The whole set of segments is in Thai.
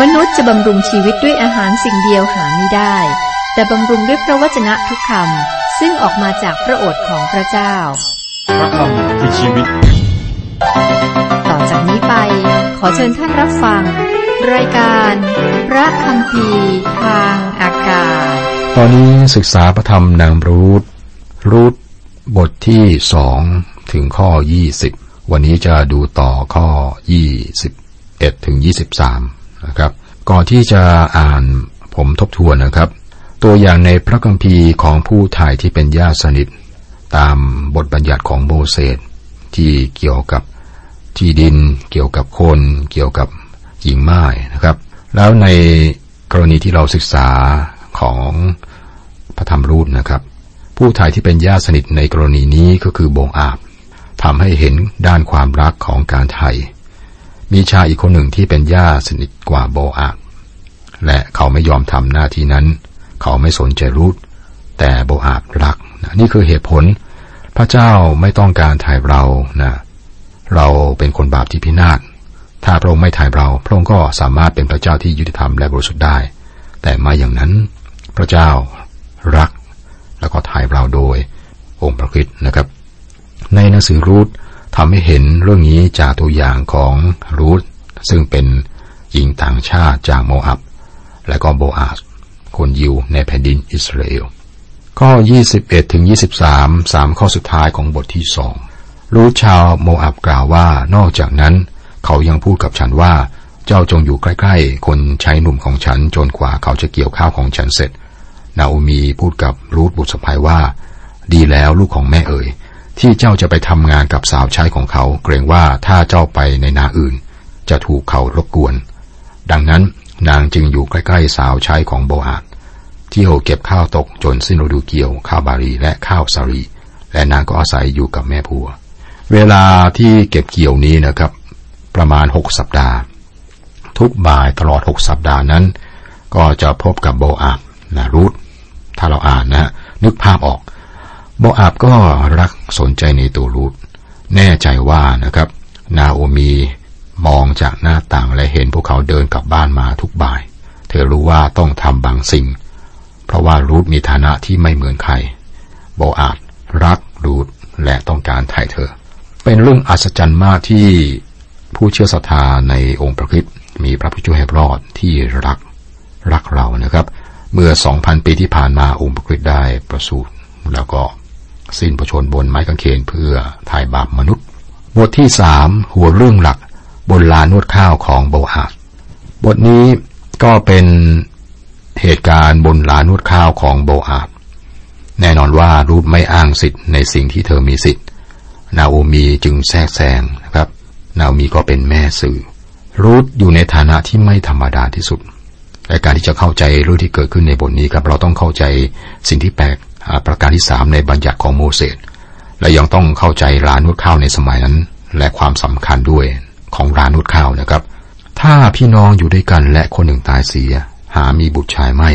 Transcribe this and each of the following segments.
มนุษย์จะบำรุงชีวิตด้วยอาหารสิ่งเดียวหาไม่ได้ แต่บำรุงด้วยพระวจนะทุกคำซึ่งออกมาจากพระโอษฐ์ของพระเจ้า พระคำคือชีวิต ต่อจากนี้ไป ขอเชิญท่านรับฟัง รายการ พระคำพีทางอากาศ ตอนนี้ศึกษาพระธรรมนางรูธรูธบทที่สองถึงข้อยี่สิบวันนี้จะดูต่อข้อยี่สิบเอ็ดถึงยี่สิบสาม นะครับ ก่อนที่จะอ่านผมทบทวนนะครับ ตัวอย่างในพระคัมภีร์ของผู้ถ่ายที่เป็นญาติสนิท ตามบทบัญญัติของโมเสสที่เกี่ยวกับที่ดิน เกี่ยวกับคน เกี่ยวกับหญิงไม้นะครับ แล้วในกรณีที่เราศึกษาของพระธรรมรูปนะครับ ผู้ถ่ายที่เป็นญาติสนิทในกรณีนี้ก็คือโบอาบทำให้เห็นด้านความรักของการไถ่ มีชายอีกคนหนึ่งที่เป็นญาติสนิทกว่าโบอาบและเขาไม่ยอมทำหน้าที่นั้น เขาไม่สนใจรูทแต่โบอาบรักนะนี่คือเหตุผล พระเจ้าไม่ต้องการถ่ายเรานะเราเป็นคนบาปที่พินาศถ้าพระองค์ไม่ถ่ายเรา พระองค์ก็สามารถเป็นพระเจ้าที่ยุติธรรมและบริสุทธิ์ได้ แต่มาอย่างนั้น พระเจ้ารัก แล้วก็ถ่ายเราโดยองค์พระคริสต์นะครับ ในหนังสือรูท ทำให้เห็นเรื่องนี้จากตัวอย่างของรูทซึ่งเป็นหญิงต่างชาติจากโมอับ และก็โบอาสคนยิวในแผ่นดินอิสราเอลข้อ 21 ถึง 23สามข้อสุดท้ายของบทที่สองรู้ชาวโมอับกล่าวว่านอกจากนั้น เขายังพูดกับฉันว่าเจ้าจงอยู่ใกล้ๆ คนใช้หนุ่มของฉันจนกว่าเขาจะเกี่ยวข้าวของฉันเสร็จ นาโอมีพูดกับรูธบุตรสะพายว่า ดีแล้วลูกของแม่เอ๋ย ที่เจ้าจะไปทำงานกับสาวใช้ของเขา เกรงว่าถ้าเจ้าไปในนาอื่น จะถูกเขารบกวน ดังนั้นนางจึงอยู่ใกล้ๆสาวใช้ของโบอาดที่โหเก็บข้าวตกจนสิ้นฤดูเกี่ยว ข้าวบารีและข้าวสารี และนางก็อาศัยอยู่กับแม่ผัว เวลาที่เก็บเกี่ยวนี้นะครับ ประมาณหกสัปดาห์ ทุกบ่ายตลอดหกสัปดาห์นั้น ก็จะพบกับโบอาบนะรูทถ้าเราอ่านนะนึกภาพออก โบอาบก็รักสนใจในตัวรูทแน่ใจว่านะครับ นาโอมีมองจากหน้าต่างและเห็นพวกเขาเดินกลับบ้านมาทุกบ่าย เธอรู้ว่าต้องทำบางสิ่ง เพราะว่ารูทมีฐานะที่ไม่เหมือนใครโบอาบรักรูทและต้องการไถ่เธอ เป็นเรื่องอัศจรรย์มากที่ผู้เชื่อศรัทธาในองค์พระคริสต์มีพระผู้ช่วยให้รอดที่รักรักเรานะครับ เมื่อสองพันปีที่ผ่านมาองค์พระคริสต์ได้ประสูติแล้วก็ สิ้นประชนบนไม้กางเขนเพื่อถ่ายบาปมนุษย์ บทที่สามหัวเรื่องหลักบนลานนวดข้าวของโบอาสบทนี้ก็เป็นเหตุการณ์บนลานนวดข้าวของโบอาสแน่นอนว่ารูปไม่อ้างสิทธิ์ในสิ่งที่เธอมีสิทธิ์ นาโอมีจึงแทรกแซงนะครับ นาโอมีก็เป็นแม่สื่อ รูทอยู่ในฐานะที่ไม่ธรรมดาที่สุดและการที่จะเข้าใจเรื่องที่เกิดขึ้นในบทนี้ครับเราต้องเข้าใจสิ่งที่แปลก ประการที่สามในบัญญัติของโมเสสและยังต้องเข้าใจรานนวดข้าวในสมัยนั้น และความสำคัญด้วยของรานนวดข้าวนะครับ ถ้าพี่น้องอยู่ด้วยกันและคนหนึ่งตายเสีย หามีบุตรชายไม่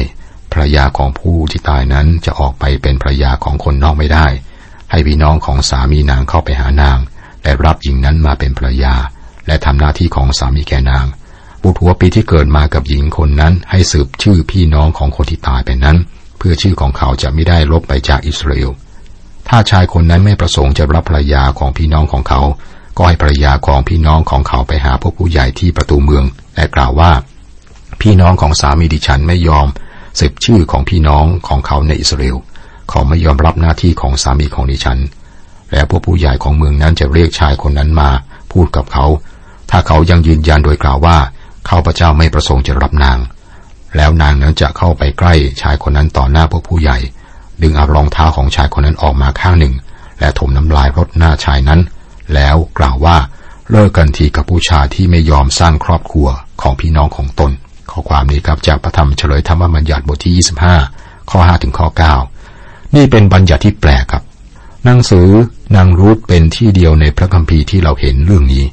ภรรยาของผู้ที่ตายนั้นจะออกไปเป็นภรรยาของคนนอกไม่ได้ ให้พี่น้องของสามีนางเข้าไปหานาง และรับหญิงนั้นมาเป็นภรรยา และทำหน้าที่ของสามีแก่นาง บุตรหัวปีที่เกิดมากับหญิงคนนั้น ให้สืบชื่อพี่น้องของคนที่ตายไปนั้น เพื่อชื่อของเขาจะไม่ได้ลบไปจากอิสราเอล ถ้าชายคนนั้นไม่ประสงค์จะรับภรรยาของพี่น้องของเขา ก็ให้ภรรยาของพี่น้องของเขาไปหาพวกผู้ใหญ่ที่ประตูเมือง และกล่าวว่า พี่น้องของสามีดิฉันไม่ยอมสืบชื่อของพี่น้องของเขาในอิสราเอล เขาไม่ยอมรับหน้าที่ของสามีของดิฉัน และพวกผู้ใหญ่ของเมืองนั้นจะเรียกชายคนนั้นมา พูดกับเขา ถ้าเขายังยืนยันโดยกล่าวว่าข้าพเจ้าไม่ประสงค์จะรับนาง แล้วนางนั้นจะเข้าไปใกล้ชายคนนั้นต่อหน้าพวกผู้ใหญ่ ดึงเอารองเท้าของชายคนนั้นออกมาข้างหนึ่ง และถมน้ำลายรดหน้าชายนั้น แล้วกล่าวว่าเลิกกันทีกับผู้ชายที่ไม่ยอมสร้างครอบครัวของพี่น้องของตน ข้อความนี้ครับจากพระธรรมเฉลยธรรมบัญญัติบทที่ 25 ข้อ 5 ถึงข้อ 9 นี่เป็นบัญญัติที่แปลกครับ หนังสือนางรูธเป็นที่เดียวในพระคัมภีร์ที่เราเห็นเรื่องนี้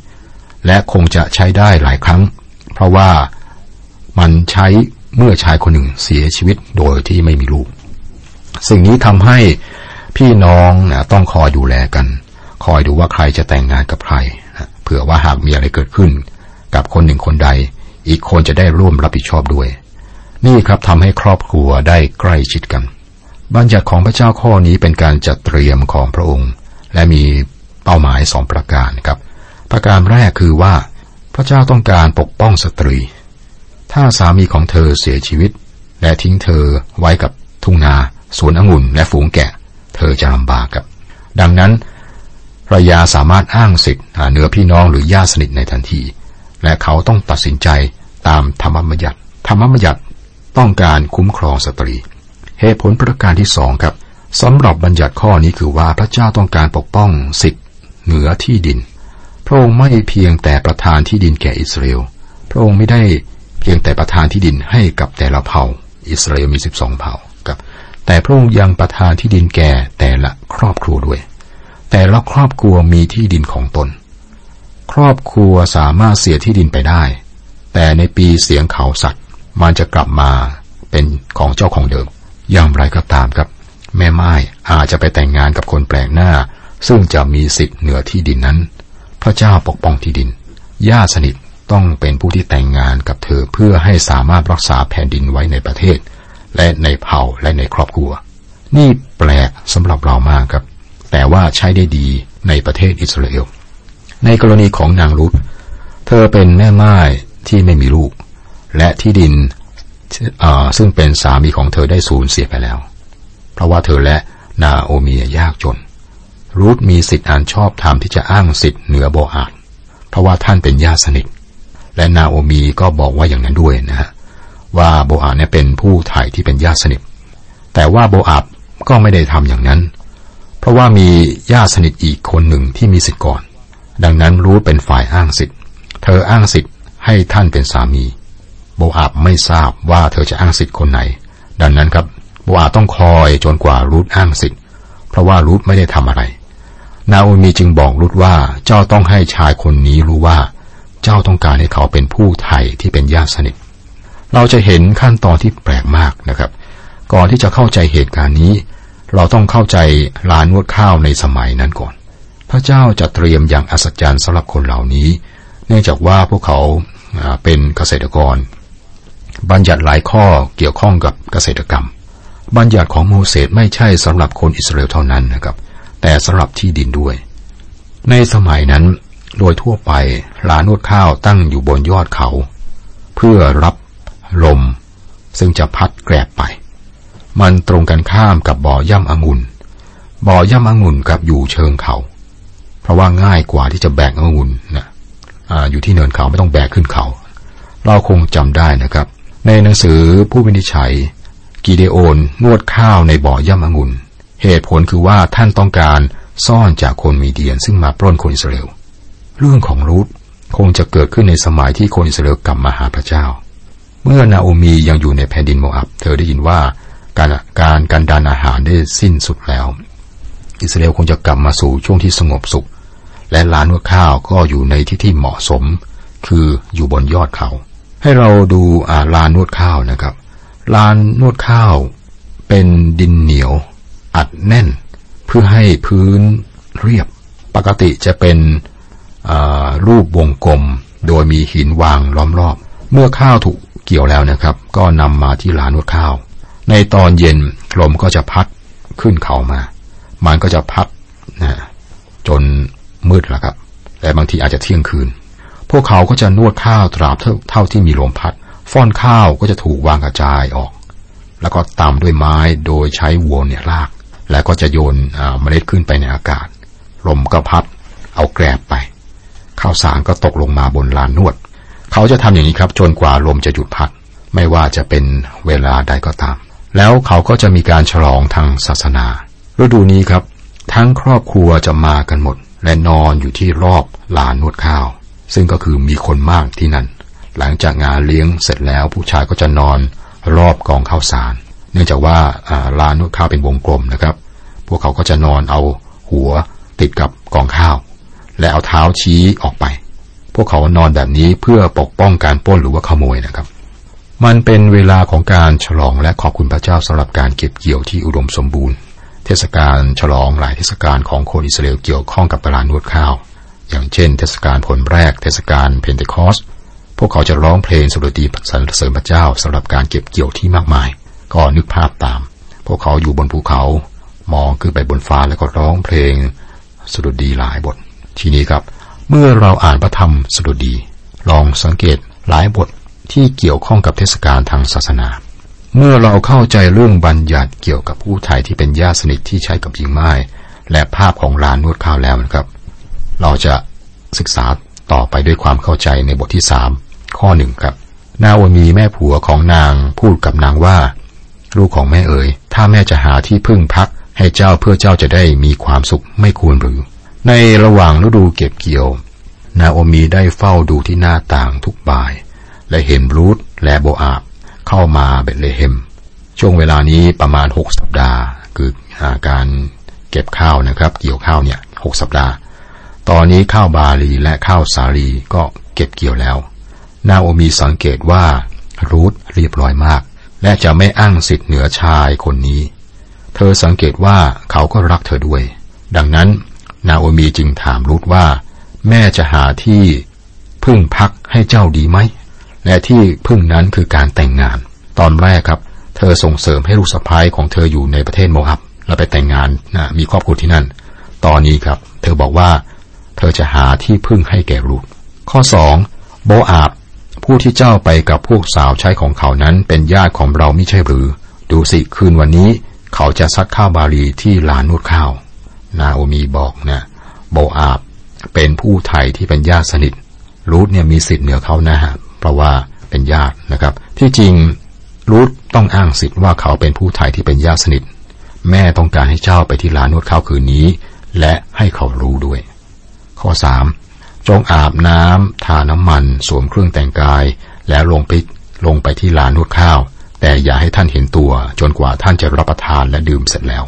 และคงจะใช้ได้หลายครั้ง เพราะว่ามันใช้ เมื่อชายคนหนึ่งเสียชีวิตโดยที่ไม่มีลูก สิ่งนี้ทำให้พี่น้องนะต้องคอยดูแลกัน คอยดูว่าใครจะแต่งงานกับใครนะเผื่อว่าหากมีอะไรเกิดขึ้น กับคนหนึ่งคนใด อีกคนจะได้ร่วมรับผิดชอบด้วย นี่ครับทำให้ครอบครัวได้ใกล้ชิดกัน บัญญัติของพระเจ้าข้อนี้เป็นการจัดเตรียมของพระองค์ และมีเป้าหมายสองประการครับ ประการแรกคือว่าพระเจ้าต้องการปกป้องสตรี ถ้าสามีของเธอเสียชีวิต และทิ้งเธอไว้กับทุ่งนาสวนองุ่นและฝูงแกะ เธอจะลำบากครับ ดังนั้นภรรยาสามารถอ้างสิทธิ์เหนือพี่น้องหรือญาติสนิทในทันที และเขาต้องตัดสินใจตามธรรมบัญญัติ ธรรมบัญญัติต้องการคุ้มครองสตรี เหตุผลประการที่สองครับสำหรับบัญญัติข้อนี้คือว่าพระเจ้าต้องการปกป้องสิทธิ์เหนือที่ดิน พระองค์ไม่เพียงแต่ประทานที่ดินแก่อิสราเอล พระองค์ไม่ได้ พียงแต่ประทานที่ดินให้กับแต่ละเผ่า อิสราเอลมีสิบสองเผ่าครับ แต่พระองค์ยังประทานที่ดินแก่แต่ละครอบครัวด้วย แต่ละครอบครัวมีที่ดินของตน ครอบครัวสามารถเสียที่ดินไปได้ แต่ในปีเสียงเขาสัตว์ มันจะกลับมาเป็นของเจ้าของเดิม อย่างไรก็ตามครับ แม่ไม้อาจจะไปแต่งงานกับคนแปลกหน้า ซึ่งจะมีสิทธิ์เหนือที่ดินนั้น พระเจ้าปกป้องที่ดินญาติสนิท ต้องเป็นผู้ที่แต่งงานกับเธอเพื่อให้สามารถรักษาแผ่นดินไว้ในประเทศ และในเผ่าและในครอบครัว นี่แปลกสำหรับเรามากครับ แต่ว่าใช้ได้ดีในประเทศอิสราเอล ในกรณีของนางรุธเธอเป็นแม่ไม้ที่ไม่มีลูก และที่ดินซึ่งเป็นสามีของเธอได้สูญเสียไปแล้ว เพราะว่าเธอและนาโอมียากจน รูธมีสิทธิ์อันชอบธรรมที่จะอ้างสิทธิ์เหนือโบอาดเพราะว่าท่านเป็นญาติสนิท และนาโอมีก็บอกว่าอย่างนั้นด้วยนะฮะว่าโบอาเนี่ยเป็นผู้ถ่ายที่เป็นญาติสนิท แต่ว่าโบอาบก็ไม่ได้ทำอย่างนั้น เพราะว่ามีญาติสนิทอีกคนหนึ่งที่มีสิทธิ์ก่อน ดังนั้นรูธเป็นฝ่ายอ้างสิทธิ์ เธออ้างสิทธิ์ให้ท่านเป็นสามี โบอาบไม่ทราบว่าเธอจะอ้างสิทธิ์คนไหน ดังนั้นครับโบอาบต้องคอยจนกว่ารูธอ้างสิทธิ์ เพราะว่ารูธไม่ได้ทำอะไร นาโอมีจึงบอกรูธว่าเจ้าต้องให้ชายคนนี้รู้ว่า เจ้าต้องการให้เขาเป็นผู้ไทยที่เป็นญาติสนิท เราจะเห็นขั้นตอนที่แปลกมากนะครับ ก่อนที่จะเข้าใจเหตุการณ์นี้ เราต้องเข้าใจลานนวดข้าวในสมัยนั้นก่อน พระเจ้าจะเตรียมอย่างอัศจรรย์สำหรับคนเหล่านี้ เนื่องจากว่าพวกเขาเป็นเกษตรกร บัญญัติหลายข้อเกี่ยวข้องกับเกษตรกรรม บัญญัติของโมเสสไม่ใช่สำหรับคนอิสราเอลเท่านั้นนะครับ แต่สำหรับที่ดินด้วย ในสมัยนั้น โดยทั่วไปลานนวดข้าวตั้งอยู่บนยอดเขา เพื่อรับลม ซึ่งจะพัดแกรบไป มันตรงกันข้ามกับบ่อย่ำองุ่น บ่อย่ำองุ่นกับอยู่เชิงเขา เพราะว่าง่ายกว่าที่จะแบกองุ่นนะออยู่ที่เนินเขาไม่ต้องแบกขึ้นเขา เราคงจำได้นะครับ ในหนังสือผู้วินิจฉัยกีเดโอนนวดข้าวในบ่อย่ำองุ่น เหตุผลคือว่าท่านต้องการซ่อนจากคนมีเดียนซึ่งมาปล้นคนอิสราเอล เรื่องของรูธคงจะเกิดขึ้นในสมัยที่คนอิสราเอลกลับมาหาพระเจ้า เมื่อนาโอมียังอยู่ในแผ่นดินโมอับ เธอได้ยินว่าการการการดานอาหารได้สิ้นสุดแล้ว อิสราเอลคงจะกลับมาสู่ช่วงที่สงบสุข และลานนวดข้าวก็อยู่ในที่ที่เหมาะสม คืออยู่บนยอดเขา ให้เราดูอ่าลานนวดข้าวนะครับลานนวดข้าว เป็นดินเหนียว อัดแน่น เพื่อให้พื้นเรียบ ปกติจะเป็น รูปวงกลม โดยมีหินวางล้อมรอบ เมื่อข้าวถูกเกี่ยวแล้วนะครับ ก็นำมาที่ลานนวดข้าว ในตอนเย็นลมก็จะพัดขึ้นเขามา มันก็จะพัดนะจนมืดแล้วครับ และบางทีอาจจะเที่ยงคืน พวกเขาก็จะนวดข้าวตราบเท่าที่มีลมพัด ฟ้อนข้าวก็จะถูกวางกระจายออก แล้วก็ตามด้วยไม้โดยใช้วัวเนี่ยลาก แล้วก็จะโยนเมล็ดขึ้นไปในอากาศ ลมก็พัดเอาแกรบไป ข้าวสารก็ตกลงมาบนลานนวด เขาจะทำอย่างนี้ครับจนกว่าลมจะหยุดพัด ไม่ว่าจะเป็นเวลาใดก็ตาม แล้วเขาก็จะมีการฉลองทางศาสนา ฤดูนี้ครับ ทั้งครอบครัวจะมากันหมด และนอนอยู่ที่รอบลานนวดข้าว ซึ่งก็คือมีคนมากที่นั่น หลังจากงานเลี้ยงเสร็จแล้วผู้ชายก็จะนอนรอบกองข้าวสาร เนื่องจากว่าลานนวดข้าวเป็นวงกลมนะครับ พวกเขาก็จะนอนเอาหัวติดกับกองข้าว และเอาเท้าชี้ออกไป พวกเขานอนแบบนี้เพื่อปกป้องการปล้นหรือว่าขโมยนะครับ มันเป็นเวลาของการฉลองและขอบคุณพระเจ้าสำหรับการเก็บเกี่ยวที่อุดมสมบูรณ์ เทศกาลฉลองหลายเทศกาลของคนอิสราเอลเกี่ยวข้องกับตลาดนวดข้าว อย่างเช่น เทศกาลผลแรก เทศกาลเพนเทคอสพวกเขาจะร้องเพลงสดุดีสรรเสริญพระเจ้าสำหรับการเก็บเกี่ยวที่มากมาย ก็นึกภาพตาม พวกเขาอยู่บนภูเขา มองขึ้นไปบนฟ้าแล้วก็ร้องเพลงสดุดีหลายบท ทีนี้ครับ เมื่อเราอ่านพระธรรมสดุดี ลองสังเกตหลายบทที่เกี่ยวข้องกับเทศกาลทางศาสนา เมื่อเราเข้าใจเรื่องบัญญัติเกี่ยวกับผู้ไทยที่เป็นญาติสนิทที่ใช้กับหญิงไม้และภาพของลานนวดข้าวแล้วนะครับ เราจะศึกษาต่อไปด้วยความเข้าใจในบทที่สามข้อหนึ่งครับนาโอมีแม่ผัวของนางพูดกับนางว่า ลูกของแม่เอ๋ยถ้าแม่จะหาที่พึ่งพักให้เจ้าเพื่อเจ้าจะได้มีความสุขไม่ควรหรือ ในระหว่างฤดูเก็บเกี่ยว นาโอมีได้เฝ้าดูที่หน้าต่างทุกบ่าย และเห็นรูทและโบอาบเข้ามาเบตเลเฮม ช่วงเวลานี้ประมาณหกสัปดาห์ คือการเก็บข้าวนะครับ เกี่ยวข้าวเนี่ยหกสัปดาห์ ตอนนี้ข้าวบาลีและข้าวสาลีก็เก็บเกี่ยวแล้ว นาโอมีสังเกตว่ารูทเรียบร้อยมาก และจะไม่อ้างสิทธิ์เหนือชายคนนี้ เธอสังเกตว่าเขาก็รักเธอด้วย ดังนั้น นาโอมีจึงถามรูทว่า แม่จะหาที่พึ่งพักให้เจ้าดีไหม และที่พึ่งนั้นคือการแต่งงาน ตอนแรกครับ เธอส่งเสริมให้ลูกสะพ้ายของเธออยู่ในประเทศโมอับแล้วไปแต่งงานนะมีครอบครัวที่นั่น ตอนนี้ครับ เธอบอกว่า เธอจะหาที่พึ่งให้แก่ลูกข้อสองโบอาบผู้ที่เจ้าไปกับพวกสาวใช้ของเขานั้นเป็นญาติของเราไม่ใช่หรือ ดูสิคืนวันนี้ เขาจะซัดข้าวบาลีที่ลานนวดข้าว นาโอมีบอกนะโบอาบเป็นผู้ไทยที่เป็นญาติสนิท รูทเนี่ยมีสิทธิ์เหนือเขานะฮะเพราะว่าเป็นญาตินะครับ ที่จริงรูทต้องอ้างสิทธิ์ว่าเขาเป็นผู้ไทยที่เป็นญาติสนิท แม่ต้องการให้เจ้าไปที่ลานนวดข้าวคืนนี้ และให้เขารู้ด้วย ข้อสามจงอาบน้ำทาน้ำมัน สวมเครื่องแต่งกาย แล้วลงไปลงไปที่ลานนวดข้าว แต่อย่าให้ท่านเห็นตัว จนกว่าท่านจะรับประทานและดื่มเสร็จแล้ว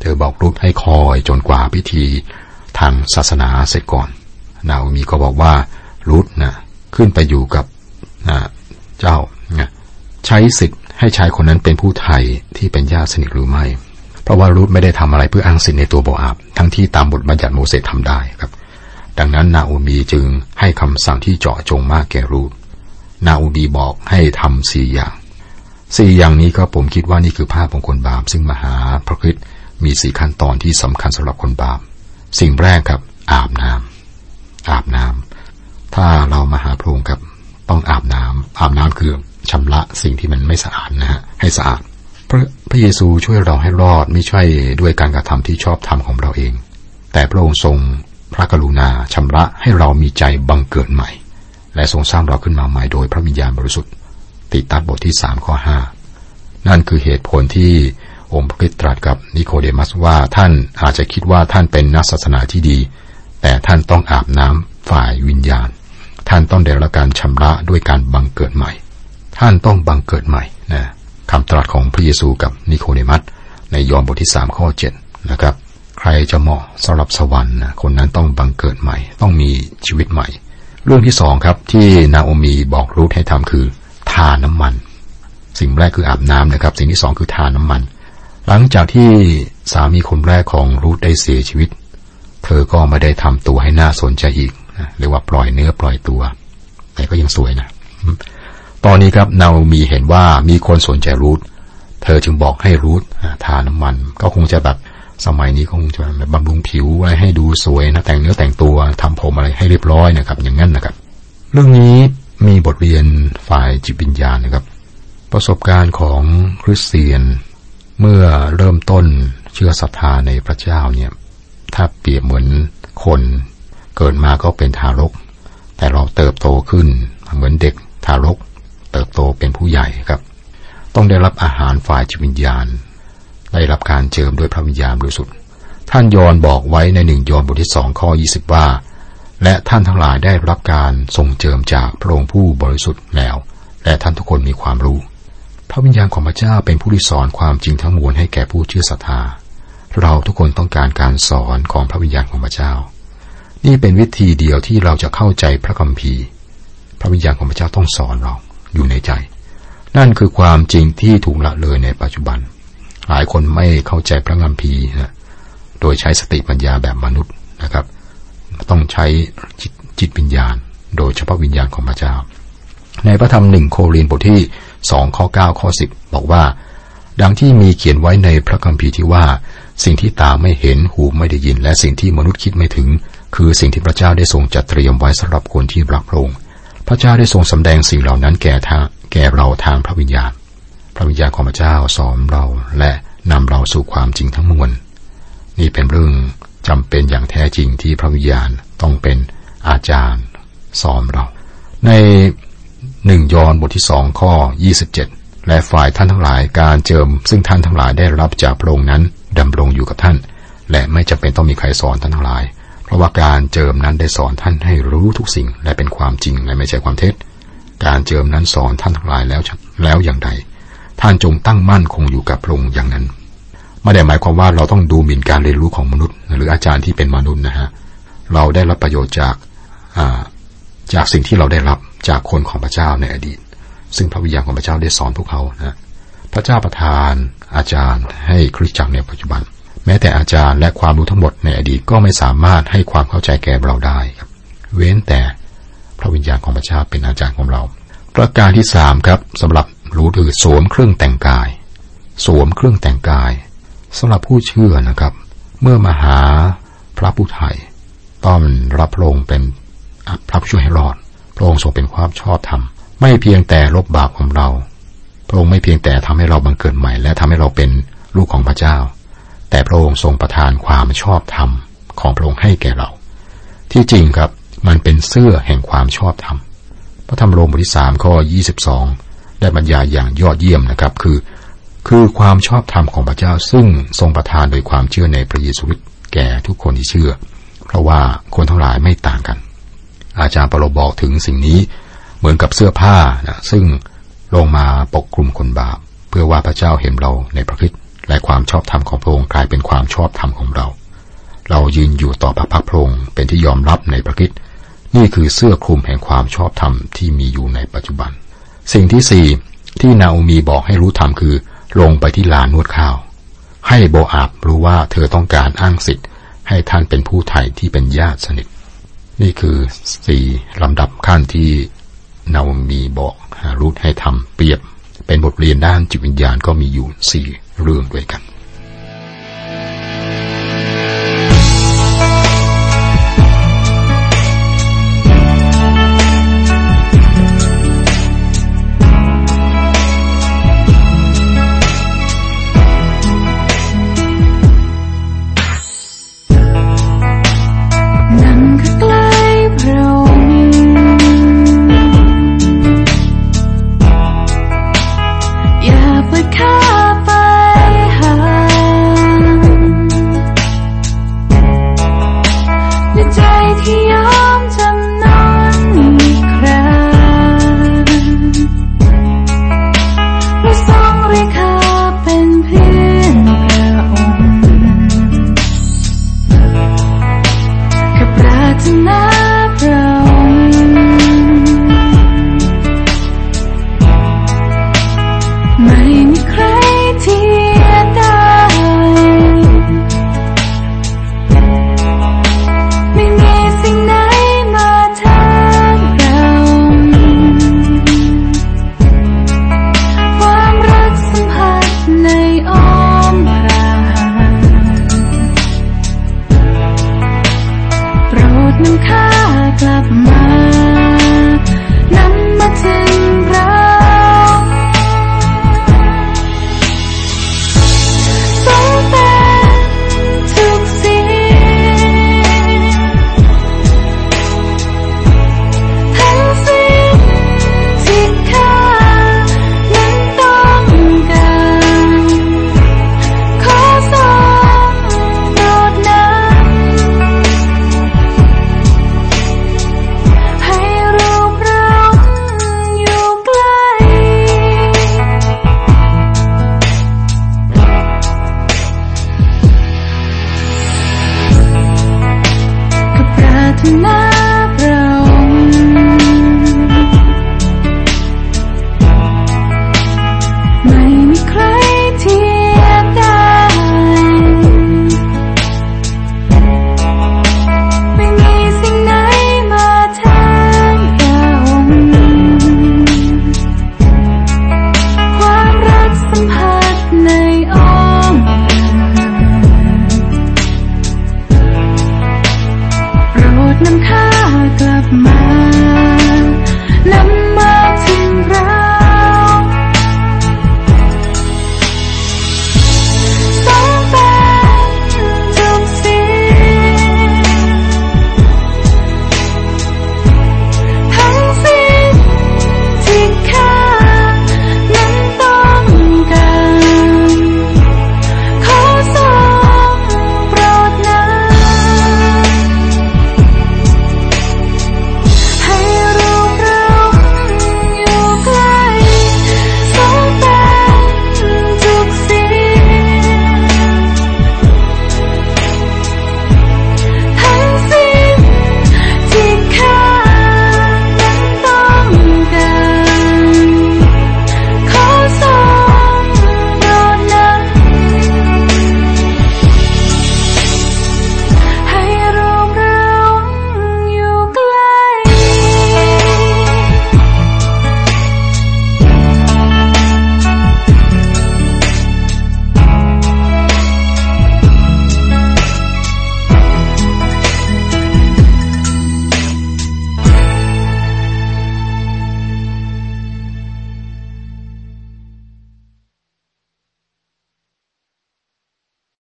เธอบอกรุธให้คอยจนกว่าพิธีทางศาสนาเสร็จก่อน นาโอมีก็บอกว่ารุธนะขึ้นไปอยู่กับนะเจ้านะใช้สิทธิ์ให้ชายคนนั้นเป็นผู้ไทยที่เป็นญาติสนิทหรือไม่ เพราะว่ารุธไม่ได้ทำอะไรเพื่ออ้างสิทธิ์ในตัวโบอาบ ทั้งที่ตามบทบัญญัติโมเสสทำได้ครับ ดังนั้นนาโอมีจึงให้คำสั่งที่เจาะจงมากแก่รูธนาโอมีบอกให้ทำสี่อย่างสี่อย่างนี้ก็ผมคิดว่านี่คือภาพของคนบาปซึ่งมหาพระคริสต์ มีสี่ขั้นตอนที่สำคัญสำหรับคนบาป สิ่งแรกครับ อาบน้ำอาบน้ำถ้าเรามาหาพระองค์ครับ ต้องอาบน้ำอาบน้ำคือชำระสิ่งที่มันไม่สะอาดนะฮะให้สะอาดพระพระเยซูช่วยเราให้รอดไม่ใช่ด้วยการกระทำที่ชอบธรรมของเราเอง แต่พระองค์ทรงพระกรุณาชำระให้เรามีใจบังเกิดใหม่ และทรงสร้างเราขึ้นมาใหม่โดยพระวิญญาณบริสุทธิ์ ติดตัดบทที่สามข้อห้านั่นคือเหตุผลที่ องค์พระคริสต์ตรัสกับนิโคเดมัสว่าท่านอาจจะคิดว่าท่านเป็นนักศาสนาที่ดี แต่ท่านต้องอาบน้ำฝ่ายวิญญาณ ท่านต้องได้รับการชำระด้วยการบังเกิดใหม่ ท่านต้องบังเกิดใหม่นะคำตรัสของพระเยซูกับนิโคเดมัสในยอห์นบทที่สามข้อเจ็ดนะครับ ใครจะเหมาะสำหรับสวรรค์นะคนนั้นต้องบังเกิดใหม่ ต้องมีชีวิตใหม่ เรื่องที่สองครับที่นาโอมีบอกรูธให้ทำคือทาน้ำมัน สิ่งแรกคืออาบน้ำนะครับ สิ่งที่สองคือทาน้ำมัน หลังจากที่สามีคนแรกของรูธได้เสียชีวิต เธอก็ไม่ได้ทำตัวให้น่าสนใจอีกเรียกว่าปล่อยเนื้อปล่อยตัว แต่ก็ยังสวยนะ ตอนนี้ครับนาโอมีเห็นว่ามีคนสนใจรูธเธอจึงบอกให้รูธทาน้ำมัน ก็คงจะแบบสมัยนี้คงจะบำรุงผิวอะไรให้ดูสวยนะแต่งเนื้อแต่งตัวทำผมอะไรให้เรียบร้อยนะครับ อย่างนั้นนะครับ เรื่องนี้มีบทเรียนฝ่ายจิตวิญญาณนะครับ ประสบการณ์ของคริสเตียน เมื่อเริ่มต้นเชื่อศรัทธาในพระเจ้าเนี่ย ถ้าเปรียบเหมือนคนเกิดมาก็เป็นทารก แต่เราเติบโตขึ้นเหมือนเด็กทารก เติบโตเป็นผู้ใหญ่ครับ ต้องได้รับอาหารฝ่ายจิตวิญญาณ ได้รับการเจิมด้วยพระวิญญาณบริสุทธิ์ท่านยอนบอกไว้ในหนึ่งยอนบทที่สองข้อยี่สิบว่า และท่านทั้งหลายได้รับการทรงเจิมจากพระองค์ผู้บริสุทธิ์แล้ว และท่านทุกคนมีความรู้ พระวิญญาณของพระเจ้าเป็นผู้ที่สอนความจริงทั้งมวลให้แก่ผู้เชื่อศรัทธา เราทุกคนต้องการการสอนของพระวิญญาณของพระเจ้า นี่เป็นวิธีเดียวที่เราจะเข้าใจพระคัมภีร์ พระวิญญาณของพระเจ้าต้องสอนเราอยู่ในใจ นั่นคือความจริงที่ถูกละเลยในปัจจุบัน หลายคนไม่เข้าใจพระคัมภีร์นะโดยใช้สติปัญญาแบบมนุษย์นะครับ ต้องใช้จิตวิญญาณ โดยเฉพาะวิญญาณของพระเจ้า ในพระธรรมหนึ่งโครินบทที่ สองข้อเก้าข้อสิบบอกว่า ดังที่มีเขียนไว้ในพระคัมภีร์ที่ว่า สิ่งที่ตาไม่เห็นหูไม่ได้ยิน และสิ่งที่มนุษย์คิดไม่ถึง คือสิ่งที่พระเจ้าได้ทรงจัดเตรียมไว้สำหรับคนที่รักพระองค์พระเจ้าได้ทรงสำแดงสิ่งเหล่านั้นแก่ทางแก่เราทางพระวิญญาณ พระวิญญาณของพระเจ้าสอนเราและนำเราสู่ความจริงทั้งมวล นี่เป็นเรื่องจำเป็นอย่างแท้จริงที่พระวิญญาณต้องเป็นอาจารย์สอนเรา ใน หนึ่งยอนบทที่สองข้อยี่สิบเจ็ดและฝ่ายท่านทั้งหลายการเจิม ซึ่งท่านทั้งหลายได้รับจากพระองค์นั้นดำรงอยู่กับท่าน และไม่จำเป็นต้องมีใครสอนท่านทั้งหลาย เพราะว่าการเจิมนั้นได้สอนท่านให้รู้ทุกสิ่งและเป็นความจริงและไม่ใช่ความเท็จ การเจิมนั้นสอนท่านทั้งหลายแล้วแล้วอย่างใด ท่านจงตั้งมั่นคงอยู่กับพระองค์อย่างนั้นไม่ได้หมายความว่าเราต้องดูหมิ่นการเรียนรู้ของมนุษย์ หรืออาจารย์ที่เป็นมนุษย์นะฮะเราได้รับประโยชน์จากจากสิ่งที่เราได้รับ จากคนของพระเจ้าในอดีต ซึ่งพระวิญญาณของพระเจ้าได้สอนพวกเขานะพระเจ้าประทานอาจารย์ให้คริสตจักรในปัจจุบัน แม้แต่อาจารย์และความรู้ทั้งหมดในอดีตก็ไม่สามารถให้ความเข้าใจแก่เราได้ครับ เว้นแต่พระวิญญาณของพระเจ้าเป็นอาจารย์ของเรา ประการที่สามครับสำหรับรู้คือสวมเครื่องแต่งกาย สวมเครื่องแต่งกายสำหรับผู้เชื่อนะครับ เมื่อมาหาพระผู้ไทยต้องรับพระองค์เป็นพระผู้ช่วยให้รอด ระองค์ทรงเป็นความชอบธรรมไม่เพียงแต่ลบบาปของเรา พระองค์ไม่เพียงแต่ทำให้เราบังเกิดใหม่ และทำให้เราเป็นลูกของพระเจ้า แต่พระองค์ทรงประทานความชอบธรรมของพระองค์ให้แก่เรา ที่จริงครับมันเป็นเสื้อแห่งความชอบธรรม พระธรรมโรมบทที่สามข้อยี่สิบสองได้บรรยายอย่างยอดเยี่ยมนะครับคือ คือความชอบธรรมของพระเจ้าซึ่งทรงประทานโดยความเชื่อในพระเยซูคริสต์แก่ทุกคนที่เชื่อ เพราะว่าคนทั้งหลายไม่ต่างกัน อาจารย์ปรบอกถึงสิ่งนี้เหมือนกับเสื้อผ้านะซึ่งลงมาปกคลุมคนบาป เพื่อว่าพระเจ้าเห็นเราในพระคิดและความชอบธรรมของพระองค์กลายเป็นความชอบธรรมของเรา เรายืนอยู่ต่อพระพักพระองค์เป็นที่ยอมรับในพระคิดนี่คือเสื้อคลุมแห่งความชอบธรรมที่มีอยู่ในปัจจุบัน สิ่งที่สี่ที่นาอูมีบอกให้รู้ธรรมคือ ลงไปที่ลานนวดข้าว ให้โบอาบรู้ว่าเธอต้องการอ้างสิทธิ์ ให้ท่านเป็นผู้ไถ่ที่เป็นญาติสนิท นี่คือสี่ลำดับขั้นที่นามีบอกรูทให้ทำเปรียบ เป็นบทเรียนด้านจิตวิญญาณก็มีอยู่สี่เรื่องด้วยกัน tonight.